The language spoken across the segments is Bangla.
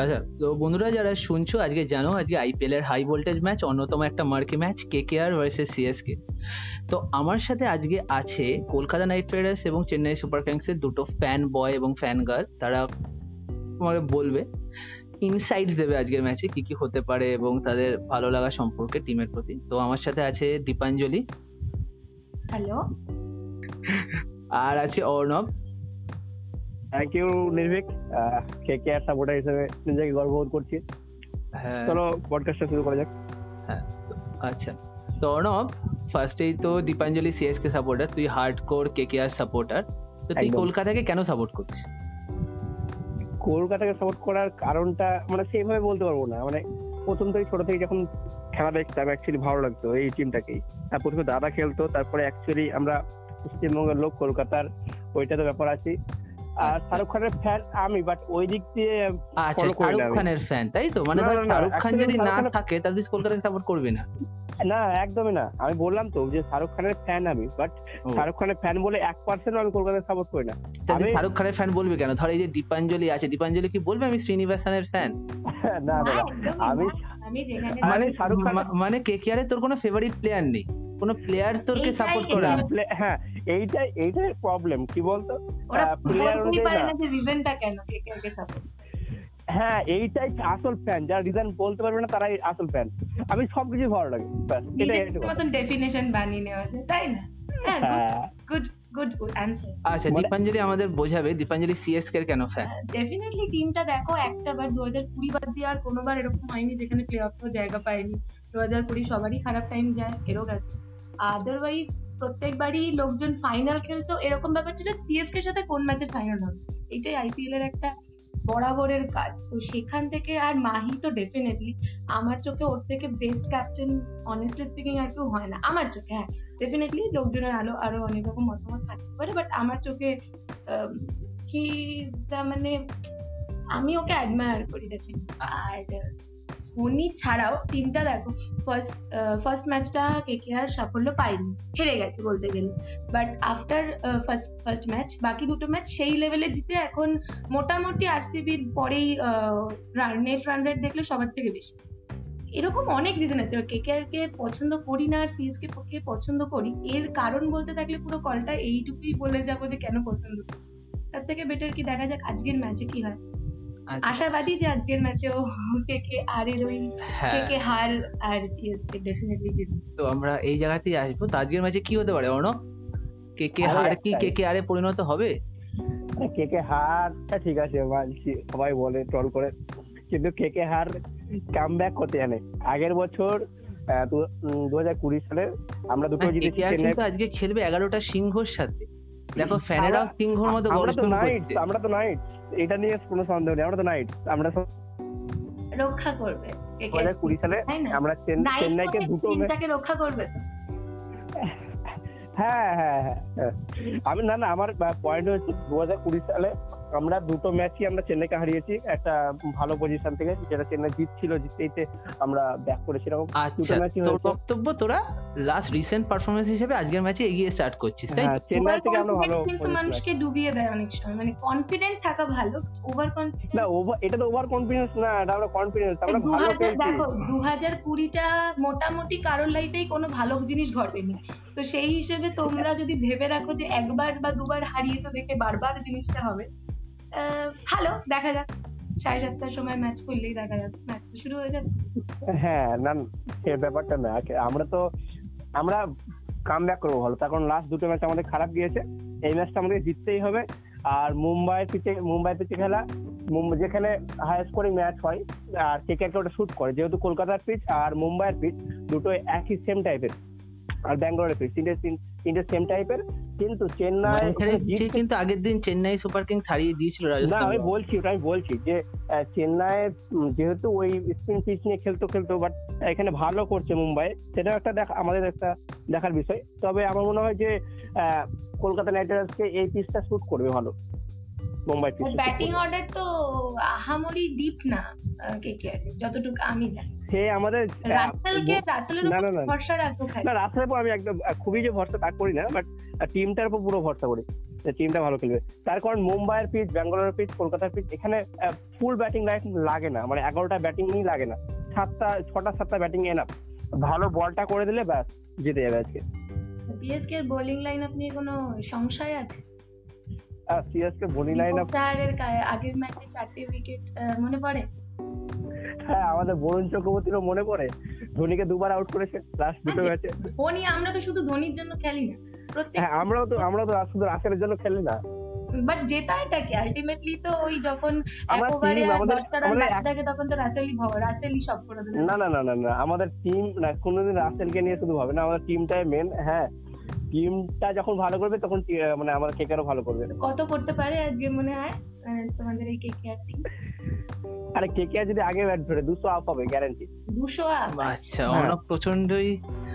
আচ্ছা তো বন্ধুরা যারা শুনছো আজকে জানো আজকে আইপিএল এর হাই ভোল্টেজ ম্যাচ অন্যতম একটা marquee match K K R versus CSK তো আমার সাথে আজকে আছে কলকাতা নাইট রাইডার্স এবং চেন্নাই সুপার কিংসের দুটো ফ্যান বয় এবং ফ্যান গার্ল তারা তোমাকে বলবে ইনসাইটস দেবে আজকের ম্যাচে কি কি হতে পারে এবং তাদের ভালো লাগা সম্পর্কে টিমের প্রতি। তো আমার সাথে আছে দীপাঞ্জলি। হ্যালো আর আছে Arnab. Thank you Nirbhik K K R supporter হিসেবে নিজেকে গর্ববোধ করছি। হ্যাঁ। চলো পডকাস্টটা শুরু করা যাক। হ্যাঁ আচ্ছা। তো অর্ণব ফার্স্টেই তো দীপাঞ্জলি সিএসকে সাপোর্টার তুই hardcore K K R supporter তো তুই। কলকাতাকে কেন সাপোর্ট করছিস? কলকাতাকে সাপোর্ট করার কারণটা মানে সেইভাবে বলতে পারব না। মানে প্রথম থেকে ছোট থেকে যখন খেলা দেখতাম অ্যাকচুয়ালি ভালো লাগতো এই টিমটাকেই আর প্রথমে দাদা খেলতো তারপরে অ্যাকচুয়ালি আমরা পশ্চিমবঙ্গের লোক কলকাতার ওইটা তো ব্যাপার আছে। আর আচ্ছা। শাহরুখ খানের ফ্যান আমি বাট ওই দিক দিয়ে আচ্ছা শাহরুখ খানের ফ্যান তাই তো? মানে শাহরুখ খান যদি না থাকে তাহলে কলকাতাকে সাপোর্ট করবি না। না একদমই না। আমি বললাম তো যে শাহরুখ খানের ফ্যান আমি বাট শাহরুখ খানের ফ্যান বলে এক পার্সেন্ট আমি কলকাতাকে সাপোর্ট করি না। আমি- শাহরুখ খানের ফ্যান বলবি কেন? ধর এই যে দীপাঞ্জলি আছে দীপাঞ্জলি কি বলবে আমি শ্রীনিবাসনের ফ্যান না। আমি না। আমি যেখানে আরে মানে শাহরুখ খান- মানে কে কে আরে তোর কোনো ফেভারিট প্লেয়ার নেই? কোনো প্লেয়ার তোরকে সাপোর্ট করে না। হ্যাঁ এইটাই এইটাই প্রবলেম কি বলতো? ওরা প্লেয়ার অনুযায়ী পারে না যে রিজনটা কেন কে কে কে সাপোর্ট হ্যাঁ এইটাই আসল ফ্যান যারা রিজন বলতে পারবে না তারাই আসল ফ্যান আমি সবকিছু ভালো লাগে কথা। মতন ডেফিনেশন বানিয়ে নেওয়া যায় তাই না? গুড গুড অ্যান্সার আচ্ছা মানে- দীপাঞ্জলি আমাদের বোঝাবে দীপাঞ্জলি সিএসকে এর কেন ফ্যান ডেফিনেটলি টিমটা দেখো একটা বার দু হাজার কুড়ি বাদ দিয়ে আর কোনোবার এরকম হয়নি যেখানে প্লে অফেও জায়গা পায়নি। দু হাজার কুড়ি সবারই খারাপ টাইম যায় এরও গেছে। আদারওয়াইজ প্রত্যেকবারই লোকজন ফাইনাল খেলতো। এরকম ব্যাপার ছিল সিএসকে সাথে কোন ম্যাচের ফাইনাল হবে এটাই আইপিএল এর একটা বরাবরের কাজ। তো সেখান থেকে আর মাহি তো ডেফিনেটলি আমার চোখে ওর থেকে বেস্ট ক্যাপ্টেন অনেস্টলি স্পিকিং আর কেউ হয় না। আমার চোখে হ্যাঁ ডেফিনেটলি লোকজনের আলো, আরও অনেক রকম মতামত থাকতে পারে বাট আমার চোখে হি মানে আমি ওকে অ্যাডমায়ার করি ডেফিনেটলি আর ধোনি ছাড়াও টিমটা দেখো ফার্স্ট ফার্স্ট ম্যাচটা কে কে আর সাফল্য পায়নি, হেরে গেছে বলতে গেলে। But after first first match বাকি দুটো ম্যাচ সেই লেভেলে জিতে এখন মোটামুটি আরসিবির পরেই নেট রান রেট দেখলে সবার থেকে বেশি। এরকম অনেক রিজন আছে। কে কে পছন্দ করি না আর সিএসকে কে পছন্দ করি, এর কারণ বলতে থাকলে পুরো কলটা এইটুকুই বলে যাব যে কেন পছন্দ করি। তার থেকে বেটার কি? দেখা যাক আজকের ম্যাচে কি হয়। আশাবাদী যে আজকের ম্যাচেও কে কে আর এর ওই কে হ্যাঁ। কে হার আর সিএসকে ডেফিনেটলি জিতবে। তো আমরা এই জায়গাতেই আসব। তো আজকের ম্যাচে কি হতে পারে অর্ণব? কে কে হার কি একটাই। কে কে আরে পরিণত হবে? কে কে হারটা ঠিক আছে মানছি সবাই বলে ট্রল করে। কিন্তু কে কে হার কাম ব্যাক করতে জানে। আগের বছর দু হাজার কুড়ি সালে আমরা দুটো কে জিতেছি আজকে খেলবে এগারোটা সিংহর সাথে। দেখো সিংহর মতো আমরা তো নাইট আমরা তো নাইট এটা নিয়ে কোনো সন্দেহ নেই আমরা তো নাইট আমরা রক্ষা করবে দু হাজার কুড়ি সালে আমরা চেন্নাইকে দুটো রক্ষা করবে হ্যাঁ হ্যাঁ হ্যাঁ হ্যাঁ। আমি না না আমার পয়েন্ট হচ্ছে দু হাজার কুড়ি সালে আমরা দুটো ম্যাচই আমরা চেন্নাইকে হারিয়েছি। একটা ভালো পজিশন থেকে যেটা চেন্নাই জিতছিল জিততেইতে আমরা ব্যাক করেছিলাম। আচ্ছা ম্যাচই তোর হয়েছে। বক্তব্য তোরা লাস্ট রিসেন্ট পারফরমেন্স হিসেবে আজকের ম্যাচে এগিয়ে স্টার্ট করছিস তাই হ্যাঁ তো? চেন্নাই থেকে আমরা ভালো কিন্তু মানুষকে ডুবিয়ে দেয় অনেক সময়। মানে কনফিডেন্ট থাকা ভালো ওভার আছি। কনফিডেন্ট না ওভার এটা তো ওভার কনফিডেন্স না এটা আমরা কনফিডেন্স আমরা ভালো খেলছি। দেখো দু হাজার কুড়িটা মোটামুটি কারোর লাইফেই কোনো ভালো জিনিস ঘটেনি। তো সেই হিসেবে তোমরা যদি ভেবে রাখো যে একবার বা দুবার হারিয়েছো দেখে বারবার জিনিসটা হবে ভালো, দেখা যাক। সাড়ে সাতটার সময় ম্যাচ করলেই দেখা যাবে ম্যাচ তো শুরু হয়ে যাবে। হ্যাঁ না সে ব্যাপারটা না আমরা তো, আমরা কাম ব্যাক করব ভালো। তার কারণ লাস্ট দুটো ম্যাচ আমাদের খারাপ গিয়েছে। এই ম্যাচটা আমাদের জিততেই হবে। আর মুম্বাই পিচে মুম্বাই পিচে খেলা মুম্বাই যেখানে হাই স্কোরিং ম্যাচ হয়, আর কে কে ওটা শুট করে, যেহেতু কলকাতার পিচ আর মুম্বাইয়ের পিচ দুটো একই সেম টাইপের আর ব্যাঙ্গালোরের পিচ তিনটে তিন- তিনটে সেম টাইপের কিন্তু চেন্নাই কিন্তু আগের দিন চেন্নাই সুপার কিংস হারিয়ে দিয়েছিল না রাজস্থান। আমি বলছি ওটা আমি বলছি যে আহ, চেন্নাই যেহেতু ওই স্পিন পিচ নিয়ে খেলতো খেলতো বাট এখানে ভালো করছে মুম্বাই। সেটাও একটা দেখা আমাদের একটা দেখার বিষয়। তবে আমার মনে হয় যে আহ, কলকাতা নাইট রাইডার্সকে এই পিচটা শুট করবে ভালো। মুম্বাই ব্যাটিং অর্ডার তো আহামরি ডিপ না কেকেআর যতটুকু আমি জানি। সে আমাদের রাসেলকে রাসেলের উপর। ভরসা রাখব খালি। না রাস্তার উপর আমি একদম খুবই যে ভরসা তা করি না বাট টিমটার উপর পুরো ভরসা করি টিমটা ভালো খেলবে। তার কারণ মুম্বাইয়ের পিচ ব্যাঙ্গালোরের পিচ কলকাতার পিচ এখানে ফুল ব্যাটিং লাইন লাগে না। মানে এগারোটা ব্যাটিংই লাগে না। সাতটা ছটা সাতটা ব্যাটিং এনাফ ভালো বলটা করে দিলে ব্যাস জিতে যাবে আজকে। সিএসকে বোলিং লাইন আপনি কোনো সংশয় আছে? সিএসকে বলি লাইন আপ স্যারের আগের ম্যাচে চারটে উইকেট মনে পড়ে? হ্যাঁ আমাদের বরুণ চক্রবর্তীরও মনে পড়ে। ধোনিকে দুবার আউট করেছে লাস্ট দুটো ম্যাচে। ধোনি আমরা তো শুধু ধোনির জন্য খেলি না। হ্যাঁ আমরাও তো আমরাও তো শুধু রাসেলের জন্য খেলি না। বাট জেতা এটাকে আলটিমেটলি তো ওই যখন আমরা দশটা রান বাকি থাকে তখন তো রাসেলই রাসেলই সব করে দেবে। না না না না না আমাদের টিম না কোনোদিন রাসেলকে নিয়ে শুধু হবে না আমাদের টিমটাই মেন হ্যাঁ। টিমটা যখন ভালো করবে তখন মানে আমার কেকারও ভালো করবে। কত করতে পারে আজকে মনে হয়? তোমাদের এই কেকেআর টিম আরে কে কে যদি আগে ব্যাট ধরে দুশো আপ হবে গ্যারান্টি দুশো আপ আচ্ছা হ্যাঁ। অনেক প্রচন্ডই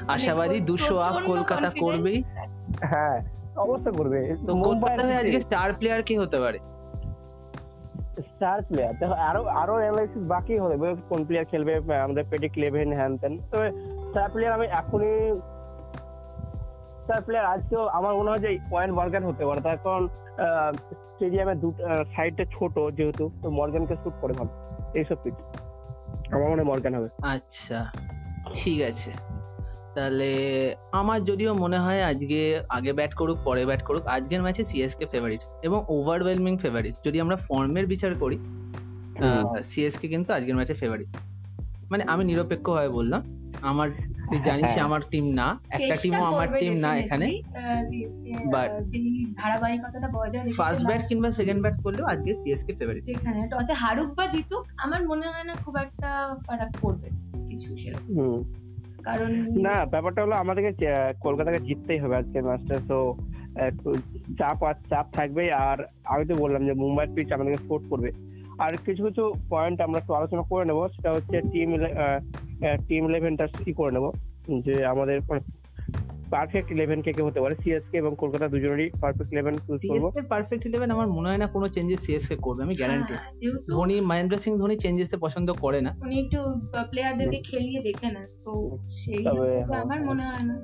আশাবাদী মানে দুশো আপ কলকাতা। করবেই। হ্যাঁ অবশ্যই করবে। তো মুম্বাই কলকাতায় আজকে স্টার প্লেয়ার কি হতে পারে? স্টার প্লেয়ার দেখো আরও আরও অ্যানালাইসিস বাকি হবে কোন প্লেয়ার খেলবে আমাদের পেটিক ইলেভেন হ্যান ত্যান তবে স্টার প্লেয়ার আমি এখনই স্টার প্লেয়ার আজকেও আমার মনে হয় যে পয়েন্ট মর্গান হতে পারে। তার কারণ স্টেডিয়ামের দুটো সাইডটা ছোট যেহেতু তো মর্গানকে শুট করে ভালো। এইসব পিচ আমার মনে হয় মর্গান হবে। আচ্ছা ঠিক আছে। তাহলে আমার যদিও মনে হয় আজকে আগে ব্যাট করুক পরে ব্যাট করুক আজকের ম্যাচে সিএসকে ফেভারিটস এবং ওভারওয়েলমিং ফেভারিটস যদি আমরা ফর্মের বিচার করি সিএসকে কিন্তু আজকের ম্যাচে ফেভারিটস মানে আমি নিরপেক্ষ হয়ে বললাম আমার তুই জানিস হ্যাঁ। আমার টিম না। একটা টিমও আমার টিম না এখানে। But- যে ধারাবাহিকতাটা বজায় রেখেছে ফার্স্ট ব্যাট কিংবা সেকেন্ড ব্যাট করলেও আজকে সিএসকে ফেভারিটস যেখানে টসে হারুক বা জিতুক আমার মনে হয় না খুব একটা ফারাক পড়বে কিছু সেরকম। হুম। কারণ না ব্যাপারটা হলো আমাদেরকে কলকাতাকে জিততেই হবে আজকে ম্যাচটা তো চাপ আর চাপ থাকবে আর আমি তো বললাম যে মুম্বাই পিচ আমাদেরকে স্পোর্ট করবে। আর কিছু কিছু পয়েন্ট আমরা একটু আলোচনা করে নেব সেটা হচ্ছে টিম টিম ইলেভেনটা ই করে নেব। যে আমাদের পারফেক্ট ইলেভেন কে কে হতে পারে সিএসকে এবং কলকাতা দুজনেরই পারফেক্ট ইলেভেন চুজ করব। সিএসকে পারফেক্ট ইলেভেন আমার মনে হয় না কোনো চেঞ্জেস সিএসকে করবে আমি গ্যারান্টি ধোনি মহেন্দ্র সিং ধোনি চেঞ্জেস পছন্দ করে না। উনি একটু প্লেয়ারদেরকে খেলিয়ে দেখে না তো সেই হ্যাঁ, আমার হ্যাঁ। মনে হয় না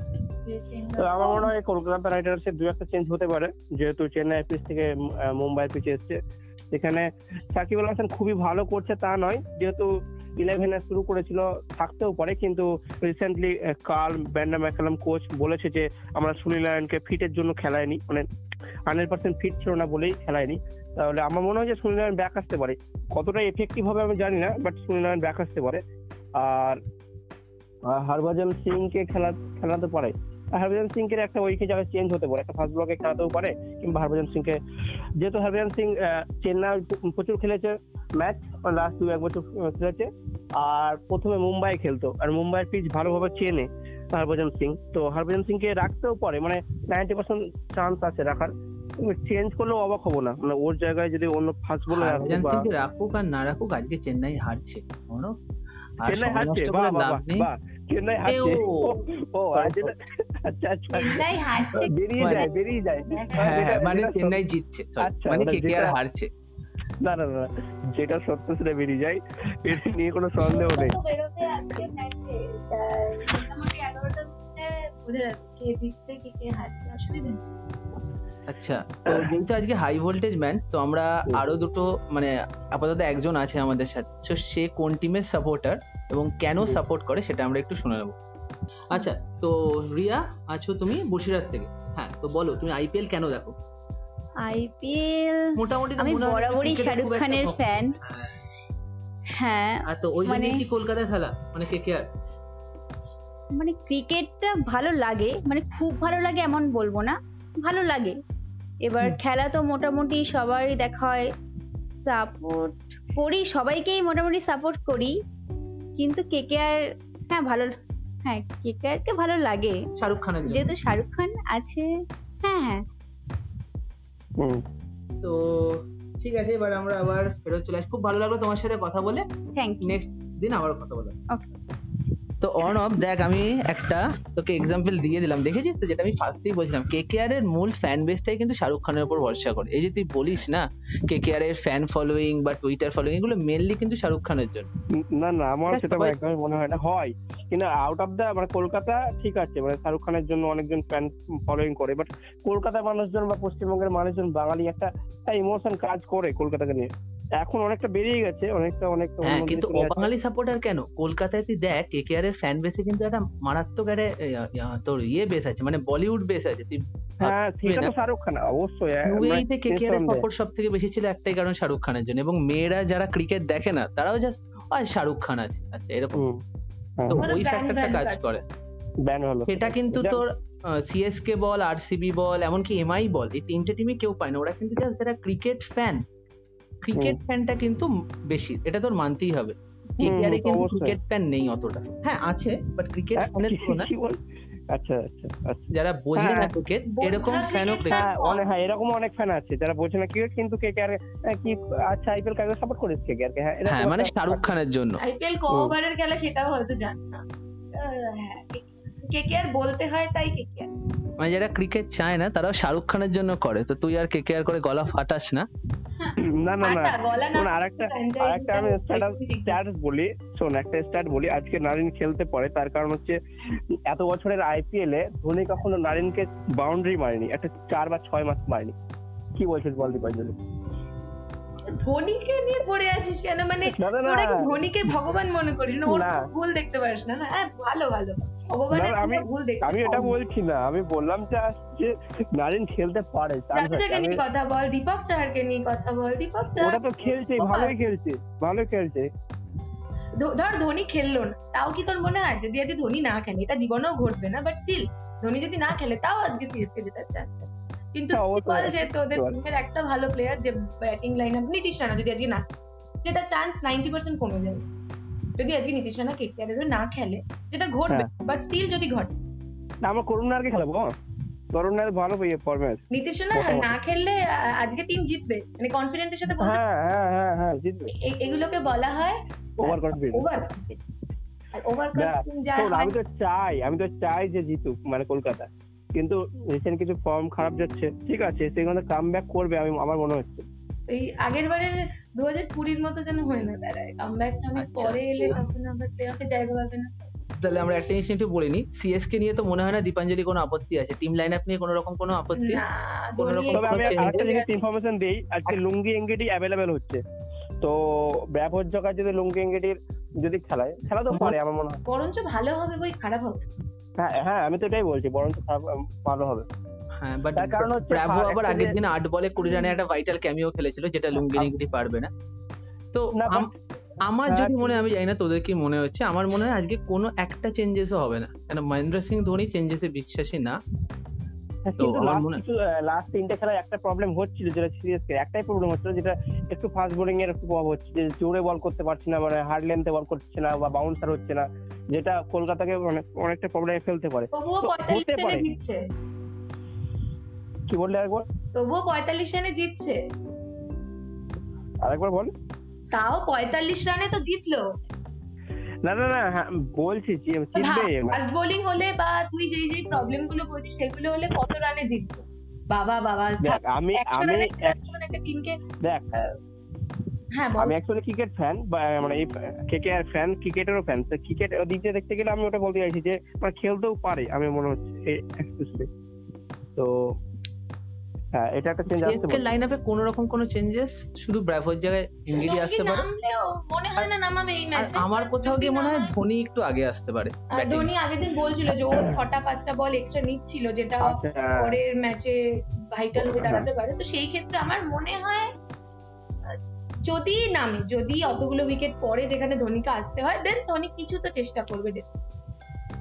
যে চেঞ্জ তো আমার মনে হয় কলকাতা রাইডার্স এর দু একটা চেঞ্জ হতে পারে যেহেতু চেন্নাই পিচ থেকে মুম্বাই পিচে এসছে। এখানে সাকিব আল হাসান খুবই ভালো করছে তা নয় যেহেতু ইলেভেনে শুরু করেছিল, থাকতেও পারে, কিন্তু রিসেন্টলি কার্ল ব্যান্ডা ম্যাকালাম কোচ বলেছে যে, আমরা সুনীল নারায়ণকে ফিটের জন্য খেলায়নি মানে হান্ড্রেড পার্সেন্ট ফিট ছিল না বলেই খেলায়নি। তাহলে আমার মনে হয় যে সুনীল নারায়ণ ব্যাক আসতে পারে। কতটা এফেক্টিভ হবে আমি জানি না বাট সুনীল নারায়ণ ব্যাক আসতে পারে। আর হরভজন সিংকে খেলা, খেলাতে পারে। হরভজন সিংকে একটা উইকে জায়গায় চেঞ্জ হতে পারে, একটা ফার্স্ট ব্লকে খেলাতেও পারে, কিংবা হরভজন সিংকে, যেহেতু হরভজন সিং চেন্নাই প্রচুর খেলেছে ম্যাচ লাস্ট দু এক বছর খেলেছে। আর প্রথমে মুম্বাই খেলতো। আর মুম্বাইয়ের পিচ ভালোভাবে চেনে হরভজন সিং। তো হরভজন সিংকে রাখতেও পারে মানে নাইনটি পার্সেন্ট চান্স আছে রাখার। চেঞ্জ করলেও অবাক হব না। মানে ওর জায়গায় যদি অন্য ফার্স্ট বলে রাখুক আর না রাখুক আজকে চেন্নাই হারছে। চেন্নাই হারছে? চেন্নাই হারছে। ও, ও আচ্ছা আচ্ছা আচ্ছা। চেন্নাই হারছে। বেরিয়ে মানে- যায় বেরিয়ে যায়। হ্যাঁ যেটা- মানে চেন্নাই জিতছে। আচ্ছা, মানে মানে কে কে আর হারছে। না না না যেটা সত্য সেটা বেরিয়ে যায়। এর নিয়ে কোনো সন্দেহ নেই। আচ্ছা তো যেহেতু আজকে হাই ভোল্টেজ ম্যান তো আমরা। আরও দুটো মানে আপাতত একজন আছে আমাদের সাথে। তো সে কোন টিমের সাপোর্টার এবং কেন সাপোর্ট করে সেটা আমরা একটু শুনে নেব। আচ্ছা তো রিয়া আছো তুমি বসিরহাট থেকে। হ্যাঁ তো বলো তুমি আইপিএল কেন দেখো? আইপিএল মোটামুটি আমি বরাবরই শাহরুখ খানের ফ্যান হ্যাঁ। আর তো ওই মানে- কি কলকাতার খেলা? মানে কে কে মানে ক্রিকেটটা ভালো লাগে মানে খুব ভালো লাগে এমন বলব না ভালো লাগে। এবার খেলা তো মোটামুটি সবারই দেখা হয় সাপোর্ট করি সবাইকেই মোটামুটি সাপোর্ট করি। কিন্তু কেকেআর হ্যাঁ ভালো হ্যাঁ কেকেআরকে ভালো লাগে। শাহরুখ খানের যেহেতু শাহরুখ খান আছে হ্যাঁ হ্যাঁ। তো ঠিক আছে এবার আমরা আবার ফেরত চলে আসি খুব ভালো লাগল তোমার সাথে কথা বলে। থ্যাংক ইউ নেক্সট দিন আবার কথা বলব। Okay. তো অর্ণব দেখ আমি একটা তোকে এক্সাম্পল দিয়ে দিলাম। দেখেছিস তো যেটা আমি ফার্স্টেই বলছিলাম? কে কে আর এর মূল ফ্যান বেসটাই কিন্তু শাহরুখ খানের উপর ভরসা করে। এই যে তুই বলিস না কে কে আর এর ফ্যান ফলোয়িং বা টুইটার ফলোয়িং এগুলো মেনলি কিন্তু শাহরুখ খানের জন্য। না না আমার সেটা একদমই মনে হয় না। হয়। কিন্তু আউট অফ দা মানে কলকাতা ঠিক আছে মানে শাহরুখ খানের জন্য অনেকজন ফ্যান ফলোইং করে। বাট কলকাতার মানুষজন বা পশ্চিমবঙ্গের মানুষজন বাঙালি একটা ইমোশন কাজ করে কলকাতাকে নিয়ে। এখন অনেকটা বেরিয়ে গেছে অনেকটা অনেকটা হ্যাঁ কিন্তু। অবাঙালি সাপোর্টার কেন? কলকাতায় তুই দেখ কে কে আর এর ফ্যান বেসে কিন্তু একটা মারাত্মক এ, তোর ইয়ে বেস আছে মানে বলিউড বেস আছে। তুই হ্যাঁ সেটা। তো শাহরুখ খান অবশ্যই হ্যাঁ, ইউএই তে কে কে আর নিঃসন্দেহে। সাপোর্ট সব থেকে বেশি ছিল একটাই কারণ শাহরুখ খানের জন্য এবং মেয়েরা যারা ক্রিকেট দেখে না তারাও জাস্ট আর শাহরুখ খান আছে। আচ্ছা এরকম। হ্যাঁ, তো ওই ফ্যাক্টরটা কাজ কাজ করে। ব্যান হলো। সেটা কিন্তু তোর সিএসকে বল আরসিবি বল এমনকি এমআই বল এই তিনটে টিমই কেউ পায় না। ওরা কিন্তু জাস্ট যারা ক্রিকেট ফ্যান ক্রিকেট ফ্যানটা কিন্তু বেশি এটা তোর মানতেই হবে। কেকেআরে কিন্তু ক্রিকেট ফ্যান নেই অতটা। হ্যাঁ আছে বাট ক্রিকেট হ্যাঁ, ফ্যানের বল? আচ্ছা যারা বোঝে না হ্যাঁ, ক্রিকেট এরকম ফ্যানও হ্যাঁ অনেক হ্যাঁ এরকম অনেক ফ্যান আছে। যারা বোঝে না ক্রিকেট কিন্তু কে কে আর কি আচ্ছা আইপিএল কাকে সাপোর্ট করিস কে কে? আর হ্যাঁ হ্যাঁ মানে শাহরুখ খানের জন্য। আইপিএল ক ওভারের খেলা সেটাও হয়তো জান না। হ্যাঁ কে কে আর বলতে হয় তাই কে কে আর মানে যারা ক্রিকেট চায় না তারাও শাহরুখ খানের জন্য করে। তো তুই আর কে কে আর করে গলা ফাটাস না? না না না। ফাটা, গলা না শোন আরেকটা আরেকটা আমি। স্ট্যাটাস বলি শোন একটা স্ট্যাট বলি আজকে নারিন খেলতে পারে তার কারণ হচ্ছে এত বছরের আইপিএল এ ধোনি কখনো নারিনকে বাউন্ডারি মারেনি একটা চার বা ছয় মাস মারেনি। কি বলছিস বল দীপাঞ্জলি? ধোনিকে নিয়ে পড়ে আছিস কেন? মানে। তোরা কি ধোনিকে ভগবান মনে করি না ওর ভুল দেখতে পারিস না না? হ্যাঁ ভালো ভালো। ভগবানের আমি- ভুল দেখতে আমি এটা বলছি না আমি বললাম যে নারিন খেলতে পারে নিয়ে কথা বল দীপক চাহারকে নিয়ে কথা বল দীপক চাহার ওটা তো খেলছে ভালোই খেলছে ভালোই খেলছে। ধর ধোনি খেললো না তাও কি তোর মনে হয়? যদি আজকে ধোনি না খেলে এটা জীবনেও ঘটবে না বাট স্টিল ধোনি যদি না খেলে তাও আজকে সিএসকে জেতার চান্স আছে। কিন্তু হ্যাঁ, তুই অবশ্যই। তোদের টিমের একটা ভালো প্লেয়ার যে batting line up Nitish Rana যদি আজকে না যেটা চান্স নাইনটি পার্সেন্ট কমে যাবে যদি আজকে নীতিশ রানা কেকেআর না খেলে যেটা ঘটবে হ্যাঁ। বাট স্টিল যদি ঘটে না, আমরা করুণারকে খেলাবো করুণার ভালো পারফরমেন্স নীতিশ রানা না খেললে আজকে টিম জিতবে। মানে কনফিডেন্টের সাথে বলতে হ্যাঁ হ্যাঁ হ্যাঁ হ্যাঁ জিতবে। এগুলোকে বলা হয় ওভার কনফিডেন্স ওভার আর ওভার কনফিডেন্স যা আমি তো চাই আমি তো চাই যে জিতুক মানে কলকাতা কিন্তু রিসেন্ট কিছু ফর্ম খারাপ যাচ্ছে ঠিক আছে সেখানে কাম ব্যাক করবে আমি আমার মনে হচ্ছে। এই আগের বারের দু হাজার কুড়ির মতো যেন হয়ে না দাঁড়ায় কামব্যাকটা আমি আচ্ছা, পরে এলে আচ্ছা। তখন আবার প্লে অফে জায়গা পাবে না। তাহলে আমরা একটা জিনিস একটু বলে নিই সিএসকে নিয়ে তো মনে হয় না দীপাঞ্জলি কোনো আপত্তি আছে টিম লাইন আপ নিয়ে কোনো রকম কোনো আপত্তি? না কোনো রকম তবে আমি আরেকটা জিনিস ইনফরমেশন দিই আজকে লুঙ্গি এঙ্গেটি অ্যাভেলেবেল হচ্ছে। তো ব্যবহার জগা যদি লুঙ্গি এঙ্গেটির যদি খেলায় খেলা তো পারে আমার মনে হয়। বরঞ্চ ভালো হবে বই খারাপ হবে। হ্যাঁ হ্যাঁ আমি তো এটাই বলছি বরঞ্চ ভালো হবে। হ্যাঁ বাট কারণ হচ্ছে ব্রাভো আবার আগের দিন আট বলে কুড়ি রানে একটা ভাইটাল ক্যামিও খেলেছিল যেটা পারবে না। তো আমার হ্যাঁ, যদি মনে হয়, আমি জানি না তোদের কি মনে হচ্ছে আমার মনে হয় আজকে কোনো একটা চেঞ্জেসও হবে না। কেন মহেন্দ্র সিং ধোনি চেঞ্জেসে বিশ্বাসী না। লাস্ট মনে- তিনটে খেলায় একটা প্রবলেম হচ্ছিল যেটা সিরিয়াসলি একটাই প্রবলেম হচ্ছিল যেটা একটু ফাস্ট বোলিং এর একটু প্রভাব হচ্ছে যে জোরে বল করতে পারছে না মানে হার্ড লেন্থে বল করছে না বা বাউন্সার হচ্ছে না যেটা কলকাতাকে অনেক অনেকটা প্রবলেমে ফেলতে পারে। হতে পারে। জিতছে। কি বললে একবার তবুও পঁয়তাল্লিশ রানে জিতছে। আরেকবার বল। তাও পঁয়তাল্লিশ রানে তো জিতলো। না না না হ্যাঁ, বলছি জিতবে ফাস্ট বোলিং হলে বা তুই যেই যেই প্রবলেমগুলো বলছিস সেগুলো হলে কত রানে জিততো বাবা বাবা আমি আমি একটা টিমকে দেখ হ্যাঁ আমি অ্যাকচুয়ালি ক্রিকেট ফ্যান মানে এই কে আর ফ্যান ক্রিকেটেরও ফ্যান তো ক্রিকেট দিক দিয়ে দেখতে গেলে আমি ওটা বলতে চাইছি যে মানে খেলতেও পারে আমি মনে হচ্ছে তো হ্যাঁ এটা একটা চেঞ্জ আসতে সিএসকে পারে। লাইন কোনো রকম কোনো চেঞ্জেস শুধু ব্রাভোর জায়গায় ইংরেজি আসতে পারে? মনে হয় না নামাবে এই ম্যাচে আমার কোথাও গিয়ে মনে হয় ধোনি একটু আগে আসতে পারে ধোনি আগের দিন বলছিল যে ও ছটা পাঁচটা বল এক্সট্রা নিচ্ছিল যেটা আচ্ছা। পরের ম্যাচে ভাইটাল হয়ে হ্যাঁ। দাঁড়াতে পারে। তো সেই ক্ষেত্রে আমার মনে হয় যদি নামে যদি অতগুলো উইকেট পরে যেখানে ধোনিকে আসতে হয় দেন ধোনি কিছু তো চেষ্টা করবে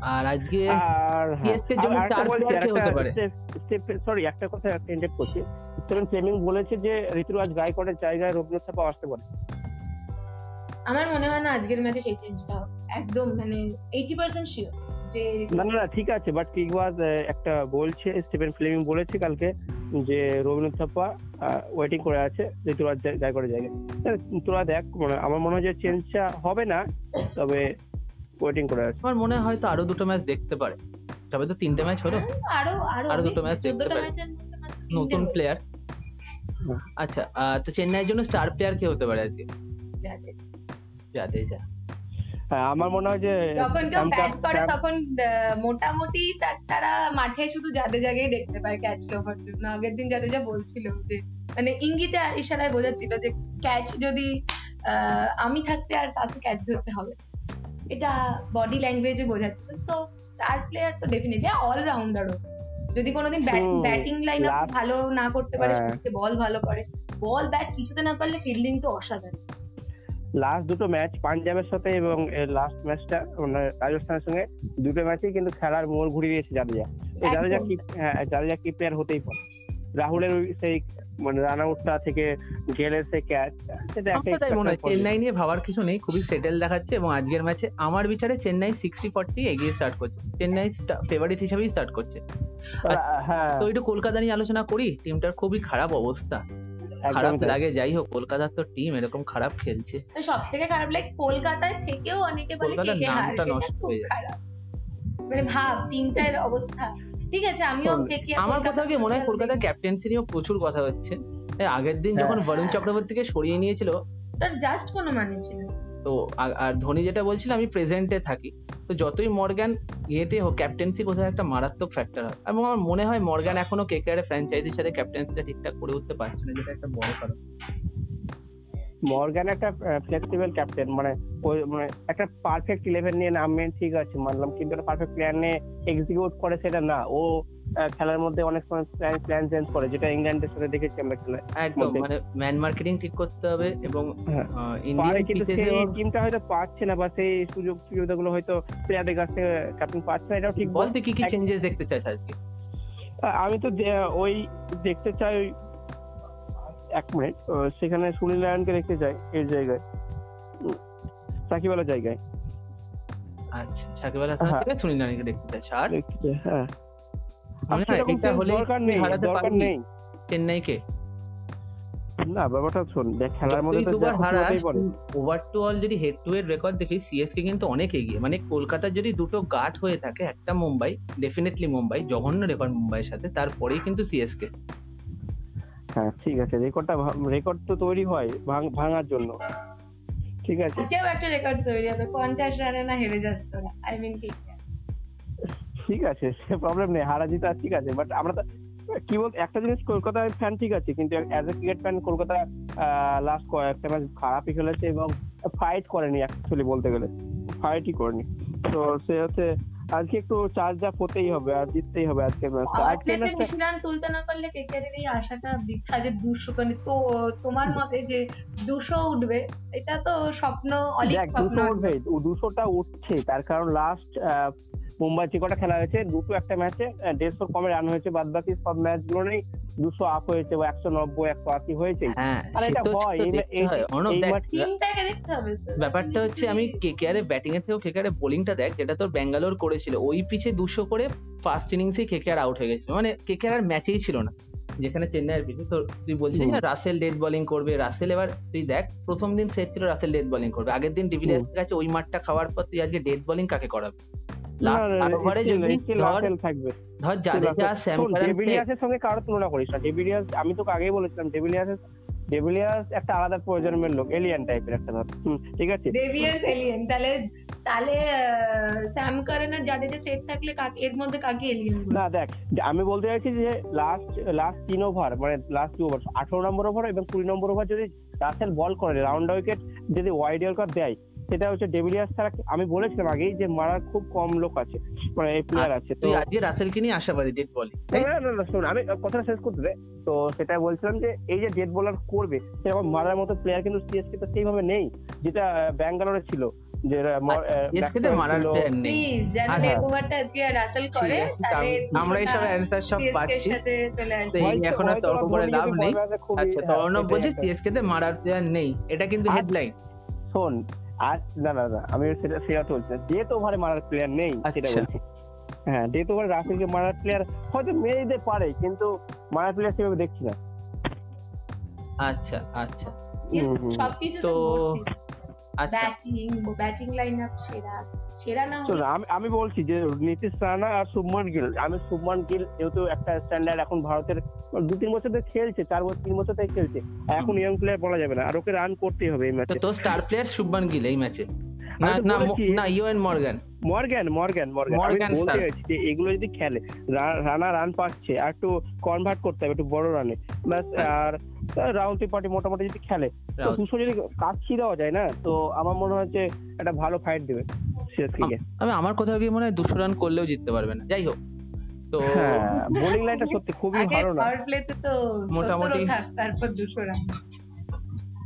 আর আজকে আর CSK জন্য চার হতে পারে? সরি একটা কথা একটা ইন্টার করছি। স্টিভেন ফ্লেমিং বলেছে যে ঋতুরাজ গায়কোয়াড়ের জায়গায় রবীন্দ্র থাপা আসতে পারে। আমার মনে হয় না আজকের ম্যাচে সেই চেঞ্জটা একদম মানে এইটি পার্সেন্ট শিওর যে না না না ঠিক আছে বাট কিকবাজ একটা বলছে স্টিভেন ফ্লেমিং বলেছে কালকে যে রবীন্দ্র থাপ্পা ওয়েটিং করে আছে ঋতুরাজ গায়কোয়াড়ের জায়গায়। তোরা দেখ মানে আমার মনে হয় যে চেঞ্জটা হবে না তবে ওয়েটিং করে আছে আমার মনে হয় হয়তো আরও দুটো ম্যাচ দেখতে পারে। তবে তো তিনটে ম্যাচ হলো? আরও আরও আরও দুটো match দেখতে পারি। নতুন প্লেয়ার আচ্ছা তো চেন্নাইয়ের জন্য স্টার প্লেয়ার কে হতে পারে আজকে। জাদেজা। হ্যাঁ আমার মনে হয় যে যখন কেউ ব্যাট করে তখন আহ, মোটামুটি তারা মাঠে শুধু যাদের জায়গায় দেখতে পায় ক্যাচ নেওয়ার জন্য। আগের দিন যাদের যা বলছিল যে মানে ইঙ্গিতে আর ইশারায় বোঝাচ্ছিল যে ক্যাচ যদি আহ, আমি থাকতে আর কাউকে ক্যাচ ধরতে হবে এটা বডি ল্যাঙ্গুয়েজে বোঝাচ্ছিল সো স্টার প্লেয়ার তো ডেফিনেটলি অলরাউন্ডারও যদি কোনোদিন ব্যাটিং লাইন ভালো না করতে পারে হ্যাঁ। বল ভালো করে। বল ব্যাট কিছুতে না পারলে ফিল্ডিং তো অসাধারণ। লাস্ট দুটো ম্যাচ পাঞ্জাবের সাথে এবং লাস্ট ম্যাচটা মানে রাজস্থানের সঙ্গে দুটো ম্যাচেই কিন্তু খেলার মোড় ঘুরিয়ে দিয়েছে জাদেজা। জাদেজা কি হ্যাঁ জাদেজা কি প্লেয়ার হতেই পারে। রাহুলের ওই সেই মানে রান আউটটা থেকে গেলের সেই ক্যাচ সেটা একটা আমার তাই মনে হয়? চেন্নাই নিয়ে ভাবার কিছু নেই খুবই সেটেল দেখাচ্ছে এবং আজকের ম্যাচে আমার বিচারে চেন্নাই সিক্সটি ফর্টি এগিয়ে স্টার্ট করছে। চেন্নাই ফেভারিট হিসেবেই স্টার্ট করছে। হ্যাঁ। তো একটু কলকাতা নিয়ে আলোচনা করি টিমটার খুবই খারাপ অবস্থা। খারাপ লাগে যাই হোক কলকাতার তো টিম এরকম খারাপ খেলছে। সব থেকে খারাপ লাগে কলকাতায় থেকেও অনেকে বলে কলকাতার কে কে হার নষ্ট খুব হয়ে যাচ্ছে। মানে ভাব টিমটার অবস্থা। ঠিক আছে আমিও কে কে আমার কোথাও গিয়ে মনে হয় কলকাতার ক্যাপ্টেন্সি নিয়েও প্রচুর কথা হচ্ছে? আগের দিন হ্যাঁ। যখন বরুণ চক্রবর্তীকে সরিয়ে নিয়েছিল তার জাস্ট কোনো মানে ছিল তো আর ধোনি যেটা বলছিল আমি প্রেজেন্টে থাকি। তো যতই মর্গান ইয়েতে হোক ক্যাপ্টেন্সি কোথাও একটা মারাত্মক ফ্যাক্টর হয়। এবং আমার মনে হয় মর্গান এখনও কে কে ফ্র্যাঞ্চাইজির সাথে ক্যাপ্টেন্সিটা ঠিকঠাক করে উঠতে পারছে না যেটা একটা বড় কারণ। মর্গান একটা ফ্লেক্সিবল ক্যাপ্টেন মানে মানে একটা পারফেক্ট ইলেভেন নিয়ে নামবেন ঠিক আছে মানলাম। কিন্তু একটা পারফেক্ট প্ল্যান নিয়ে এক্সিকিউট করে সেটা না। ও খেলার মধ্যে অনেক সময় প্ল্যান প্ল্যান চেঞ্জ করে যেটা ইংল্যান্ডের সাথে দেখেছি আমরা খেলায় একদম মানে ম্যান মার্কেটিং ঠিক করতে হবে এবং হ্যাঁ। ইন্ডিয়ান পারে কিন্তু সেই টিমটা হয়তো পাচ্ছে না বা সেই সুযোগ সুবিধাগুলো হয়তো প্লেয়ারদের কাছ থেকে ক্যাপ্টেন পাচ্ছে না এটাও ঠিক বল। বলতে কি কি চেঞ্জেস দেখতে চাস আজকে? আমি তো ওই দেখতে চাই এক মিনিট সেখানে সুনীল নারায়ণকে দেখতে চাই এই জায়গায়। সাকিব আলার জায়গায়। আচ্ছা সাকিব হ্যাঁ। থেকে সুনীল নারিকে দেখতে আর হ্যাঁ। আর মনে এটা হলেই দরকার নেই দরকার নেই। চেন্নাইকে? না ব্যাপারটা শোন দেখ খেলার মধ্যে তো ওভার টু অল যদি হেড টু হেড রেকর্ড দেখি সিএসকে কিন্তু অনেক এগিয়ে। মানে কলকাতার যদি দুটো গাট হয়ে থাকে একটা মুম্বাই ডেফিনেটলি মুম্বাই জঘন্য রেকর্ড মুম্বাইয়ের সাথে তারপরেই কিন্তু সিএসকে হ্যাঁ ঠিক আছে রেকর্ডটা রেকর্ড তো তৈরি হয় ভাঙ- ভাঙার জন্য। ঠিক আছে। আজকেও একটা রেকর্ড তৈরি হবে পঞ্চাশ রানে না হেরে যাস তোরা। আই মিন ঠিক আছে। সে প্রবলেম নেই হারা জিতা ঠিক আছে বাট আমরা তো কি বল একটা জিনিস কলকাতার ফ্যান ঠিক আছে কিন্তু as a cricket fan Kolkata last কয়েকটা ম্যাচ খারাপই খেলেছে এবং ফাইট করেনি অ্যাকচুয়ালি বলতে গেলে। ফাইটই করেনি। তো সে হচ্ছে আজকে একটু চার্জ আপ হতেই হবে আর জিততেই হবে আজকে ম্যাচটা আজকে রান তুলতে না পারলে কেকেআরের এই আশাটা বৃথা যে দুশো মানে তো তোমার মতে যে দুশো উঠবে এটা তো স্বপ্ন অলিক স্বপ্ন দুশো উঠবে দুশোটা উঠছে তার কারণ লাস্ট মুম্বাই যে কটা খেলা হয়েছে? দুটো একটা ম্যাচে দেড়শো কমে রান হয়েছে বাদ বাকি সব ম্যাচ গুলোই দুশো আপ হয়েছে বা একশো নব্বই একশো আশি হয়েছে হ্যাঁ আর এটা হয়। ব্যাপারটা হচ্ছে আমি কেকেআর এর ব্যাটিং এর থেকেও কেকেআর এর বোলিংটা দেখ যেটা তোর ব্যাঙ্গালোর করেছিল ওই পিচে দুশো করে ফার্স্ট ইনিংসেই কেকেআর আউট হয়ে গেছিল। মানে কেকেআর আর ম্যাচেই ছিল না যেখানে চেন্নাইয়ের পিচে তো তুই বলছিস। না রাসেল ডেথ বোলিং করবে রাসেল এবার তুই দেখ প্রথম দিন সেট ছিল রাসেল ডেথ বলিং করবে আগের দিন ডিভিলিয়ার্স কাছে ওই মাঠটা খাওয়ার পর তুই আজকে ডেথ বোলিং কাকে করাবে? ধর জাদেজা স্যাম সঙ্গে কারও তুলনা করিস না। আমি তোকে আগেই বলেছিলাম একটা আলাদা প্রজন্মের লোক এলিয়ান টাইপের একটা ধর। ঠিক আছে? ডেভিয়ার্স এলিয়েন তাহলে তাহলে স্যাম কারেন আর জাডেজা সেট থাকলে কাকে এর মধ্যে কাকে এলিয়েন না দেখ আমি বলতে চাইছি যে লাস্ট লাস্ট তিন ওভার মানে লাস্ট দু ওভার আঠারো নম্বর ওভার এবং কুড়ি নম্বর ওভার যদি রাসেল বল করে রাউন্ড উইকেট যদি ওয়াইড দেয় সেটা হচ্ছে ডেভিলিয়ার্স ছাড়া আমি বলেছিলাম আগেই যে মারার খুব কম লোক আছে মানে এই প্লেয়ার আছে তো আজকে রাসেলকে নিয়ে আশাবাদী ডেথ বলিং না না না শোন আমি কথাটা শেষ করতে দে। তো সেটা বলছিলাম যে এই যে ডেড বলার করবে সেরকম মারার মতো প্লেয়ার কিন্তু সিএসকে তো সেইভাবে নেই যেটা ব্যাঙ্গালোরে ছিল তে মারার player নেই। প্লিজ যেন আচ্ছা। আমরা এইসব অ্যান্সার সব পাচ্ছি। এখন আর তর্ক করে লাভ নেই। আচ্ছা সিএসকে তে মারার প্লেয়ার নেই এটা কিন্তু হেডলাইন শোন আর না না না আমি সেটা সেটা চলছে ডেথ ওভারে মারার প্লেয়ার নেই সেটা আচ্ছা। বলছি। হ্যাঁ ডেথ ওভারে রাসেলকে মারার প্লেয়ার হয়তো মেরে দিতে পারে কিন্তু মারার প্লেয়ার সেভাবে দেখছি না। আচ্ছা আচ্ছা। হুম, হুম। সবকিছু তো আচ্ছা ব্যাটিং ব্যাটিং লাইন আপ সেরা সেরা না আমি আমি বলছি যে নীতিশ রানা আর শুভমান গিল আমি শুভমান গিল যেহেতু একটা স্ট্যান্ডার্ড এখন ভারতের দু তিন বছর ধরে খেলছে চার বছর তিন বছর থেকে খেলছে এখন ইয়ং প্লেয়ার বলা যাবে না আর ওকে রান করতেই হবে এই ম্যাচে তোর স্টার প্লেয়ার শুভমান গিল এই ম্যাচে না না না Eoin Morgan Morgan Morgan Morgan বলতে যে এগুলো যদি খেলে রানা রান পাচ্ছে আর একটু কনভার্ট করতে হবে একটু বড় রানে ব্যাস হ্যাঁ। আর আর রাহুল ত্রিপাঠী মোটামুটি যদি খেলে তো দুশো যদি কাচ্ছি দেওয়া যায় না তো আমার মনে হয় যে একটা ভালো ফাইট দেবে সিএসকে আমি আমার কোথাও গিয়ে মনে হয় দুশো রান করলেও জিততে পারবে না? যাই হোক। তো হ্যাঁ বোলিং লাইনটা সত্যি খুবই ভালো না। প্লেতে তো মোটামুটি- মোটামুটি তারপর দুশো রান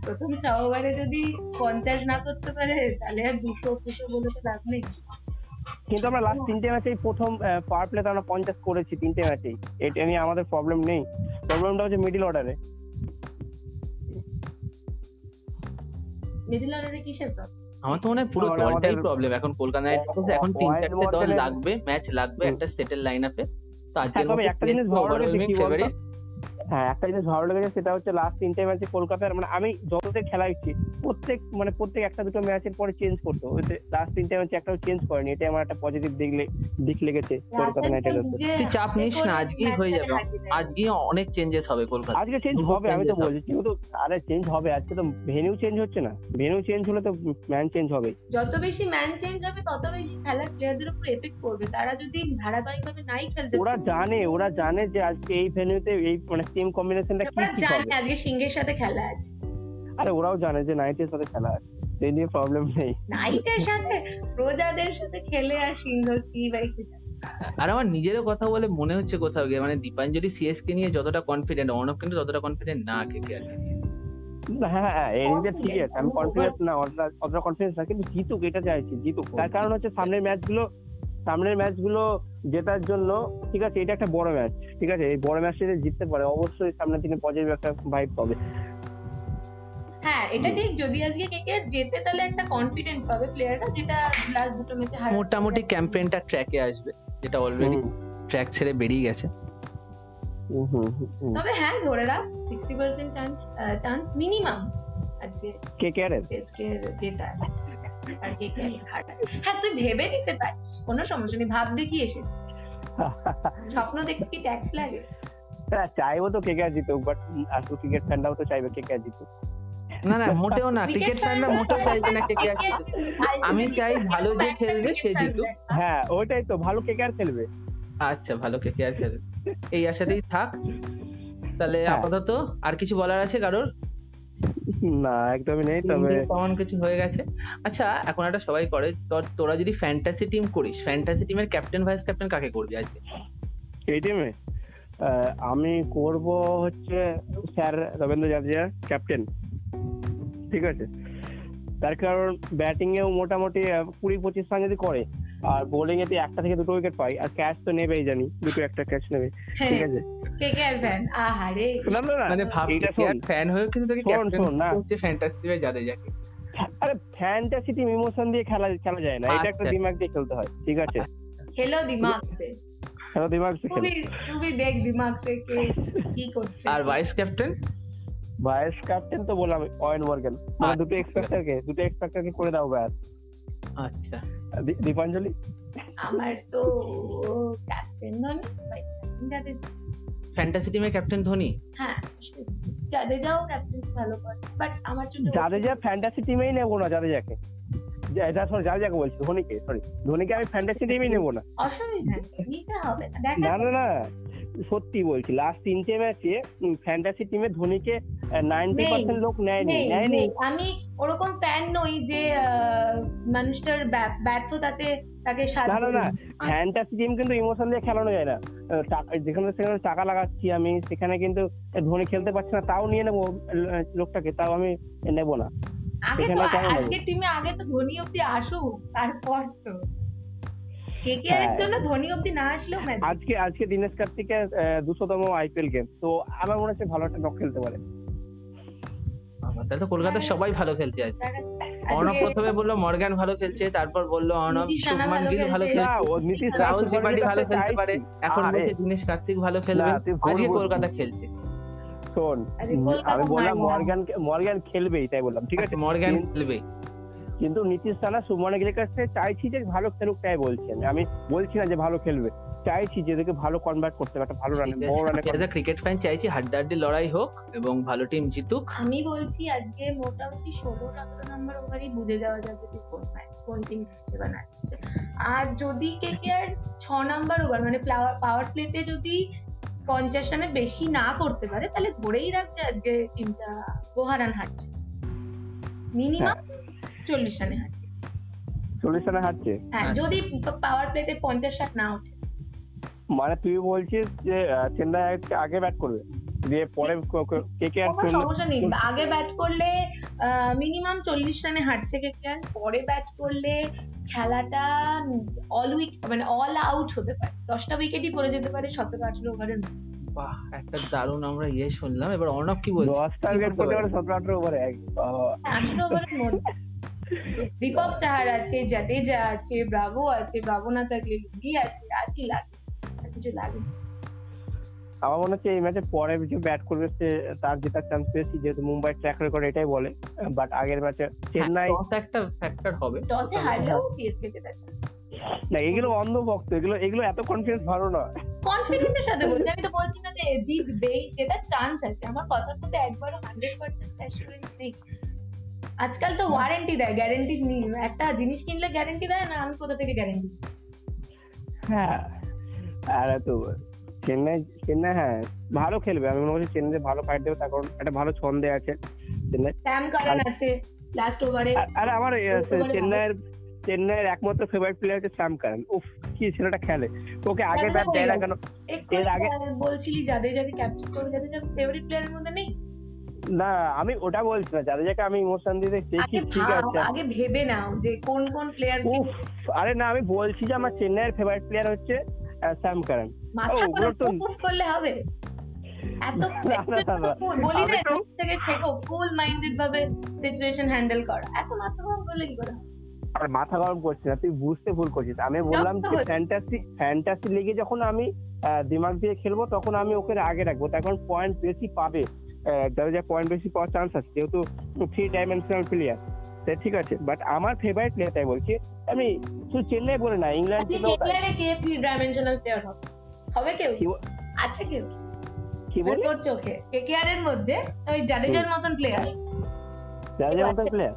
প্রথম ছ ওভারে যদি পঞ্চাশ না করতে পারে তাহলে আর দুশো দুশো বলে তো লাভ নেই। কিন্তু আমরা লাস্ট তিনটে ম্যাচেই প্রথম পাওয়ার প্লেতে আমরা পঞ্চাশ করেছি তিনটে ম্যাচেই এটা নিয়ে আমাদের প্রবলেম নেই। প্রবলেমটা হচ্ছে মিডিল অর্ডারে মিডিল অর্ডারে কিসের problem? আমার তো মনে হয় পুরো দলটাই প্রবলেম এখন কলকাতা নাইট রাইডার্স এখন তিন চারটে দল লাগবে ম্যাচ লাগবে একটা সেটেল লাইন আপে তো আজকের হ্যাঁ, মতো একটা জিনিস? ফেভারিট হ্যাঁ একটা জিনিস ভালো লেগেছে সেটা হচ্ছে লাস্ট তিনটে ম্যাচে কলকাতার মানে আমি যতদিন খেলা দেখছি প্রত্যেক মানে প্রত্যেক একটা দুটো ম্যাচের পরে চেঞ্জ করতো লাস্ট তিনটে ম্যাচে একটাও চেঞ্জ করেনি এটা আমার একটা পজিটিভ দেখলে দিক লেগেছে কলকাতা নাইট রাইডার্স তুই চাপ নিস না আজকেই হয়ে যাবে। আজকে অনেক চেঞ্জেস হবে কলকাতা আজকে চেঞ্জ হবে আমি তো। বলছি কিন্তু আরে চেঞ্জ হবে আজকে তো ভেনিউ চেঞ্জ হচ্ছে না। ভেনিউ চেঞ্জ হলে তো ম্যান চেঞ্জ হবে। যত বেশি ম্যান চেঞ্জ হবে তত বেশি খেলার প্লেয়ারদের উপর এফেক্ট পড়বে। তারা যদি ধারাবাহিকভাবে নাই খেলতে ওরা জানে ওরা জানে যে আজকে এই ভেনিউতে এই মানে টিম কম্বিনেশনটা কি ঠিক জানে হবে? আজকে সিংহের সাথে খেলা আছে। আরে ওরাও জানে যে নাইটের সাথে খেলা আছে সেই নিয়ে প্রবলেম নেই। নাইটের সাথে প্রজাদের সাথে খেলে আর সিংহর কি কি। আর আমার নিজেরও কথা বলে মনে হচ্ছে কোথাও গিয়ে মানে দীপাঞ্জলি সিএসকে নিয়ে যতটা কনফিডেন্ট অর্ণব কিন্তু ততটা কনফিডেন্ট না কে। কে হ্যাঁ হ্যাঁ এই যে ঠিক আছে আমি কনফিডেন্স না অতটা অতটা কনফিডেন্স না কিন্তু জিতুক এটা চাইছি জিতুক। তার কারণ হচ্ছে সামনের ম্যাচগুলো সামনের ম্যাচগুলো জেতার জন্য ঠিক আছে এটা একটা বড় ম্যাচ ঠিক আছে এই বড় ম্যাচটা যদি জিততে পারে অবশ্যই সামনের দিনে পজিটিভ একটা ভাইব পাবে। হ্যাঁ এটা ঠিক যদি আজকে কে কে জেতে তাহলে একটা কনফিডেন্ট পাবে প্লেয়াররা যেটা লাস্ট দুটো ম্যাচে হার মোটামুটি ক্যাম্পেইনটা ট্র্যাকে আসবে যেটা অলরেডি ট্র্যাক ছেড়ে বেরিয়ে গেছে। হুম, হুম, হুম, হুম। তবে হ্যাঁ ধরে রাখ sixty percent chance chance minimum আজকে কে কে জেতার আর কে হ্যাঁ তুই ভেবে নিতে পারিস কোনো সমস্যা নেই ভাব দেখি এসে। স্বপ্ন দেখতে কি ট্যাক্স লাগে? হ্যাঁ, চাইব তো কে কে জিতুক বাট আসলে ক্রিকেট ফ্যানরাও তো চাইবে কে কে জিতুক। না না মোটেও না ক্রিকেট ফ্যানরা মোটেও চাইবে না কে কে আমি চাই ভালো যে খেলবে সে জিতুক। হ্যাঁ ওইটাই তো ভালো কে কে আর খেলবে? আচ্ছা ভালো কে কে আর খেলবে। এই আশাতেই থাক। তাহলে হ্যাঁ। আপাতত আর কিছু বলার আছে কারোর? না একদমই নেই তবে তেমন কিছু হয়ে গেছে। আচ্ছা এখন একটা সবাই করে তোর- তোরা যদি ফ্যান্টাসি টিম করিস ফ্যান্টাসি টিমের ক্যাপ্টেন ভাইস ক্যাপ্টেন কাকে করবি আজকে? এই টিমে আমি করব হচ্ছে স্যার রবীন্দ্র জাদেজা ক্যাপ্টেন ঠিক আছে? তার কারণ ব্যাটিং এও মোটামুটি কুড়ি পঁচিশ রান যদি করে আর বোলিং এতে একটা থেকে দুটো উইকেট পাই আর ক্যাচ তো নেবেই জানি দুটো একটা ক্যাচ নেবে হ্যাঁ। ঠিক আছে? কেকেআর ফ্যান না না? মানে ভাব ফ্যান কিন্তু ক্যাপ্টেন হচ্ছে ফ্যান্টাসি আরে ফ্যান্টাসি টিম ইমোশন দিয়ে খেলা খেলা যায় না। এটা একটা দিমাগ দিয়ে খেলতে হয় ঠিক আছে? খেলো দিমাগ খেলো দিমাগ দেখ দিমাগ সে কে কি করছে। আর ভাইস ক্যাপ্টেন ভাইস ক্যাপ্টেন তো বললাম অয়েন মর্গান মানে দুটো এক্সপেক্টরকে দুটো এক্সপেক্টরকে করে দাও ব্যাস। আচ্ছা। দীপাঞ্জলি? আমার তো ক্যাপ্টেন ধোনি ফ্যান্টাসি টিমের ক্যাপ্টেন ধোনি? হ্যাঁ জাদেজাও ক্যাপ্টেন্সি ভালো করে বাট আমার ও- জাদেজা ফ্যান্টাসি টিমেই নেব না জাদেজাকে। যা সরি জাদেজাকে বলছি ধোনিকে সরি ধোনিকে আমি ফ্যান্টাসি টিমেই নেব না। অসুবিধা নিতে হবে না না না সত্যি বলছি লাস্ট তিনটে ম্যাচে ফ্যান্টাসি টিমে ধোনিকে নাইনটি পার্সেন্ট লোক নেয়নি। নেই, নেয়নি। আমি ওরকম ফ্যান নই যে মানুষটার ব্যর্থতাতে তাকে না না না। ফ্যান্টাসি টিম কিন্তু ইমোশন দিয়ে খেলানো যায় না। যেখানে সেখানে টাকা লাগাচ্ছি আমি সেখানে কিন্তু ধোনি খেলতে পারছে না তাও নিয়ে নেব লোকটাকে তাও আমি নেব না। আগে তো আজকের টিমে আগে তো ধোনি অব্দি আসুক তারপর তো। হ্যাঁ। ধোনি অব্দি না আসলেও ম্যাচ আজকে আজকে দিনেশ কার্তিকের দুশোতম আইপিএল গেম তো আমার মনে হচ্ছে ভালো একটা নক খেলতে পারে। তাহলে তো কলকাতার সবাই ভালো খেলছে আজ। অর্ণব প্রথমে বলল মর্গান ভালো খেলছে। তারপর বলল অর্ণব শুভমান গিল ভালো খেলছে। রাহুল ত্রিপাঠী ভালো খেলতে পারে। এখন বলছে দিনেশ কার্তিক ভালো খেলবে। আজকে কলকাতা খেলছে। শোন আমি বললাম। মর্গান মর্গান খেলবেই তাই বললাম ঠিক আছে? মর্গান খেলবে। কিন্তু নীতিশ রানা সুমন গিলের কাছ চাইছি যে ভালো খেলুক তাই বলছি আমি। আমি বলছি না যে ভালো খেলবে। চাইছি যে এদেরকে ভালো কনভার্ট করতে একটা ভালো রানে বড় রানে অ্যাজ আ ক্রিকেট ফ্যান চাইছি হাড্ডাহাড্ডি লড়াই হোক এবং ভালো টিম জিতুক। আমি বলছি আজকে মোটামুটি ষোলো সতেরো নম্বর ওভারই বুঝে যাওয়া যাবে যে কোন ম্যাচ কোন টিম জিতছে বা না জিতছে। আর যদি কে কে আর ছ নম্বর ওভার মানে পাওয়ার প্লেতে যদি পঞ্চাশ রানের বেশি না করতে পারে তাহলে ধরেই রাখছে আজকে টিমটা গোহারান হারছে। মিনিমাম চল্লিশ রানে হারছে। চল্লিশ রানে হারছে? হ্যাঁ আচ্ছা। যদি পাওয়ার প্লেতে পঞ্চাশ রান না ওঠে মানে তুই বলছিস যে চেন্নাই আগে ব্যাট করবে। দিয়ে পরে কে কে আর কোনো সমস্যা নেই। আগে ব্যাট করলে মিনিমাম চল্লিশ রানে হারছে কেকেআর পরে ব্যাট করলে খেলাটা অল উইক মানে অল আউট হতে পারে। দশটা উইকেটই পড়ে যেতে পারে সতেরো আঠেরো ওভারের মধ্যে। বাহ একটা দারুণ আমরা ইয়ে শুনলাম। এবার অর্ণব কি বলছে? দশটা উইকেট করতে পারে সতেরো আঠারো ওভারে। হ্যাঁ, আঠেরো ওভারের মধ্যে। দীপক চাহার আছে জাদেজা আছে ব্রাভো আছে ব্রাভো না থাকলে লুগি আছে আর কি লাগে? কিছু লাগে আমার মনে হচ্ছে এই ম্যাচে পরে যে ব্যাট করবে সে তার জেতার চান্স বেশি যেহেতু মুম্বাই ট্র্যাক রেকর্ড এটাই বলে। বাট আগের ম্যাচে চেন্নাই একটা ফ্যাক্টর হবে। টসে হারলেও সিএসকে জেতাচ্ছে না এগুলো অন্ধভক্ত এগুলো এগুলো এত কনফিডেন্স ভালো না কনফিডেন্টের সাথে বলছি আমি তো বলছি না যে জিতবে যেটা চান্স আছে। আমার কথার মধ্যে একবারও হান্ড্রেড পার্সেন্ট অ্যাসুরেন্স নেই। আজকাল তো ওয়ারেন্টি দেয় গ্যারেন্টি নেই। একটা জিনিস কিনলে গ্যারেন্টি দেয় না আমি কোথা থেকে গ্যারেন্টি হ্যাঁ। আর এত চেন্নাই চেন্নাই হ্যাঁ ভালো খেলবে। আমি মনে করছি চেন্নাই ভালো ফাইট দেবে তার কারণ একটা ভালো ছন্দে আছে চেন্নাই। স্যাম কারেন আছে লাস্ট ওভারে আর- আমার। চেন্নাইয়ের চেন্নাইয়ের একমাত্র ফেভারিট প্লেয়ার হচ্ছে স্যাম কারেন উফ কি ছেলেটা খেলে। ওকে আগে ব্যাট দেয় না কেন? এর আগে- বলছিলি করে ফেভারিট প্লেয়ারের মধ্যে নেই? না আমি ওটা বলছি না যাদের যাকে আমি ইমোশন দিয়ে দেখছি আগে ঠিক আছে। আগে ভেবে নাও যে কোন কোন প্লেয়ার উফ আরে না আমি বলছি যে আমার চেন্নাইয়ের ফেভারিট প্লেয়ার হচ্ছে স্যাম কারেন। মাথা করলে হবে। এত বলি না থেকে শেখো কুল মাইন্ডেড ভাবে সিচুয়েশন হ্যান্ডেল করা। এত মাথা গরম করলে কি করে আর মাথা গরম করছিস না তুই বুঝতে ভুল করছিস। আমি বললাম যে ফ্যান্টাসি ফ্যান্টাসি লিগে যখন আমি দিমাগ দিয়ে খেলব তখন আমি ওকে আগে রাখব। তখন পয়েন্ট বেশি পাবে। যারা যা পয়েন্ট বেশি পাওয়ার চান্স আছে যেহেতু থ্রি ডাইমেনশনাল প্লেয়ার ঠিক আছে বাট আমার ফেভারিট প্লেয়ার তাই বলছি। আমি শুধু চেন্নাই বলে না ইংল্যান্ড তাই। কে ডাইমেনশনাল প্লেয়ার হবে? হবে কেউ? আছে কেউ? কি বলি তোর চোখে। কেকেআর এর মধ্যে ওই জাডেজার মতন প্লেয়ার যারা যা মতো আছে। প্লেয়ার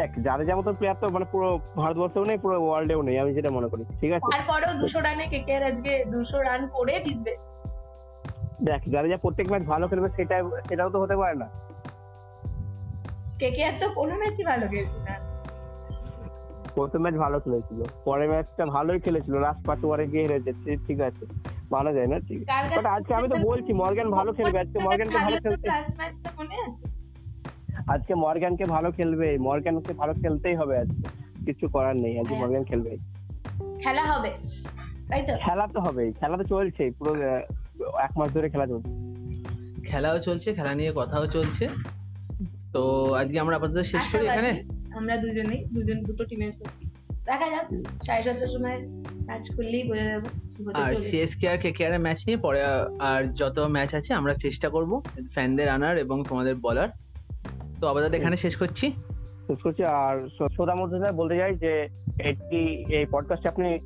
দেখ যারা যা মতো প্লেয়ার তো মানে পুরো ভারতবর্ষেও নেই পুরো ওয়ার্ল্ডেও নেই আমি যেটা মনে করি। ঠিক আছে? তারপরেও দুশো রানে কেকেআর আজকে দুশো রান করে জিতবে। দেখ যারা যা প্রত্যেক ম্যাচ ভালো খেলবে সেটা সেটাও তো হতে পারে না। কেকেআর তো কোনো ম্যাচই ভালো খেলছে না। প্রথম ম্যাচ ভালো খেলেছিল। পরের ম্যাচটা ভালোই খেলেছিল। লাস্ট পাঁচ ওভারে গিয়ে হেরেছে। ঠিক আছে। মানা যায় না ঠিক। বাট আজকে আমি তো বলছি মর্গান ভালো খেলবে। আজকে মর্গানকে ভালো খেলতে লাস্ট ম্যাচটা মনে আছে? আজকে মর্গানকে ভালো খেলবে। মর্গানকে ভালো খেলতেই হবে আজকে। কিছু করার নেই। আজকে হ্যাঁ। মর্গান খেলবে। খেলা হবে। তাই তো? খেলা তো হবেই। খেলা তো চলছেই পুরো এক মাস ধরে খেলা চলছে। খেলাও চলছে খেলা নিয়ে কথাও চলছে। তো আজকে আমরা আপাতত শেষ করি এখানে। আমরা দুজনেই দুজন দুটো টিমের প্রতি দেখা যাক সাড়ে সাতটার সময় ম্যাচ খুললেই বোঝা যাবে আর সিএসকে আর কেকেআর এর ম্যাচ নিয়ে পরে আর যত ম্যাচ আছে আমরা চেষ্টা করব ফ্যানদের আনার এবং তোমাদের বলার। তো আপাতত এখানে শেষ করছি। শেষ করছি। আর শ্রো- শ্রোতা মধ্যে বলতে চাই যে এটি এই পডকাস্টে আপনি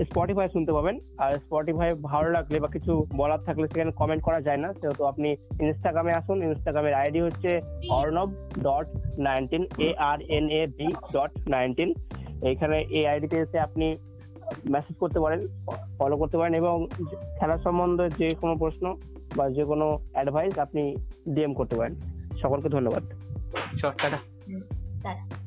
স্পটিফাই শুনতে পাবেন। আর স্পটিফাই ভালো লাগলে বা কিছু বলার থাকলে সেখানে কমেন্ট করা যায় না। সেহেতু আপনি ইনস্টাগ্রামে আসুন। ইনস্টাগ্রামের আইডি হচ্ছে Arnab dot nineteen A R N A B dot nineteen এইখানে এই আইডিতে এসে আপনি মেসেজ করতে পারেন ফলো করতে পারেন এবং খেলার সম্বন্ধে যে কোনো প্রশ্ন বা যে কোনো অ্যাডভাইস আপনি ডিএম করতে পারেন। সকলকে ধন্যবাদ। চট টাটা। টাটা।